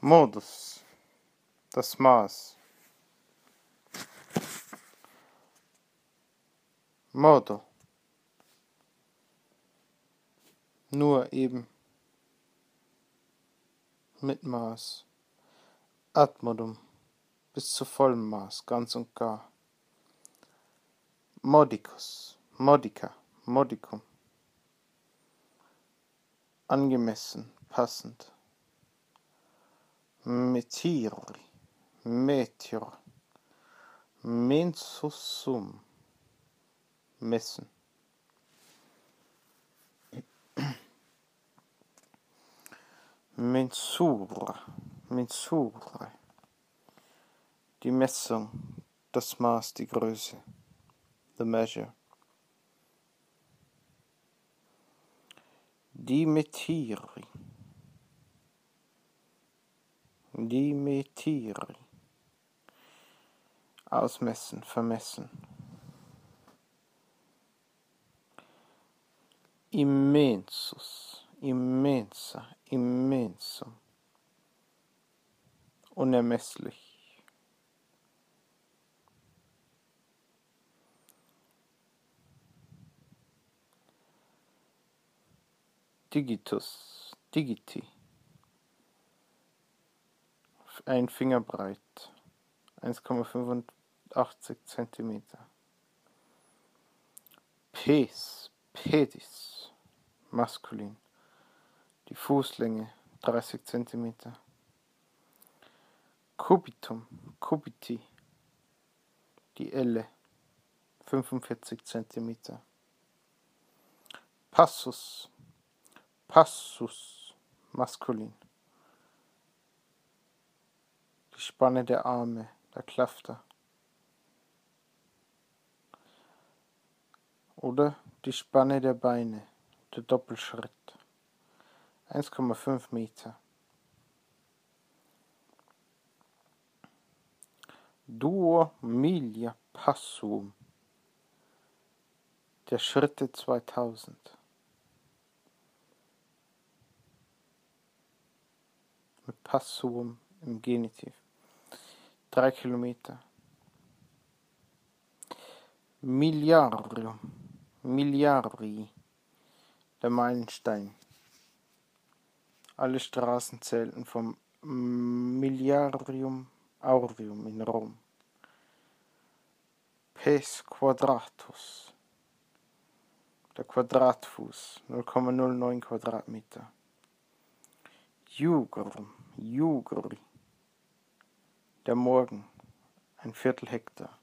Modus, das Maß. Modo, nur eben, mit Maß. Admodum, bis zu vollem Maß, ganz und gar. Modicus, Modica, Modicum, angemessen, passend. Metieri, Meteor, Mensusum, messen. Mensura, Mensura, die Messung, das Maß, die Größe, the measure. Dimetiri, Dimetiri, ausmessen, vermessen. Immensus, immensa, immensum, unermesslich. Digitus, digiti, ein Finger breit, 1,85 cm. Pes, pedis, maskulin, die Fußlänge 30 cm. Cubitum, cubiti, die Elle 45 cm. Passus, passus, maskulin. Die Spanne der Arme, der Klafter. Oder die Spanne der Beine, der Doppelschritt. 1,5 Meter. Duo Milia Passum. Der Schritte 2000. Mit Passum im Genitiv. Drei Kilometer. Milliarium. Milliari. Der Meilenstein. Alle Straßen zählten vom Milliarium Aurium in Rom. Pes Quadratus. Der Quadratfuß, 0,09 Quadratmeter. Jugrum, Jugri. Der Morgen, ein Viertel Hektar.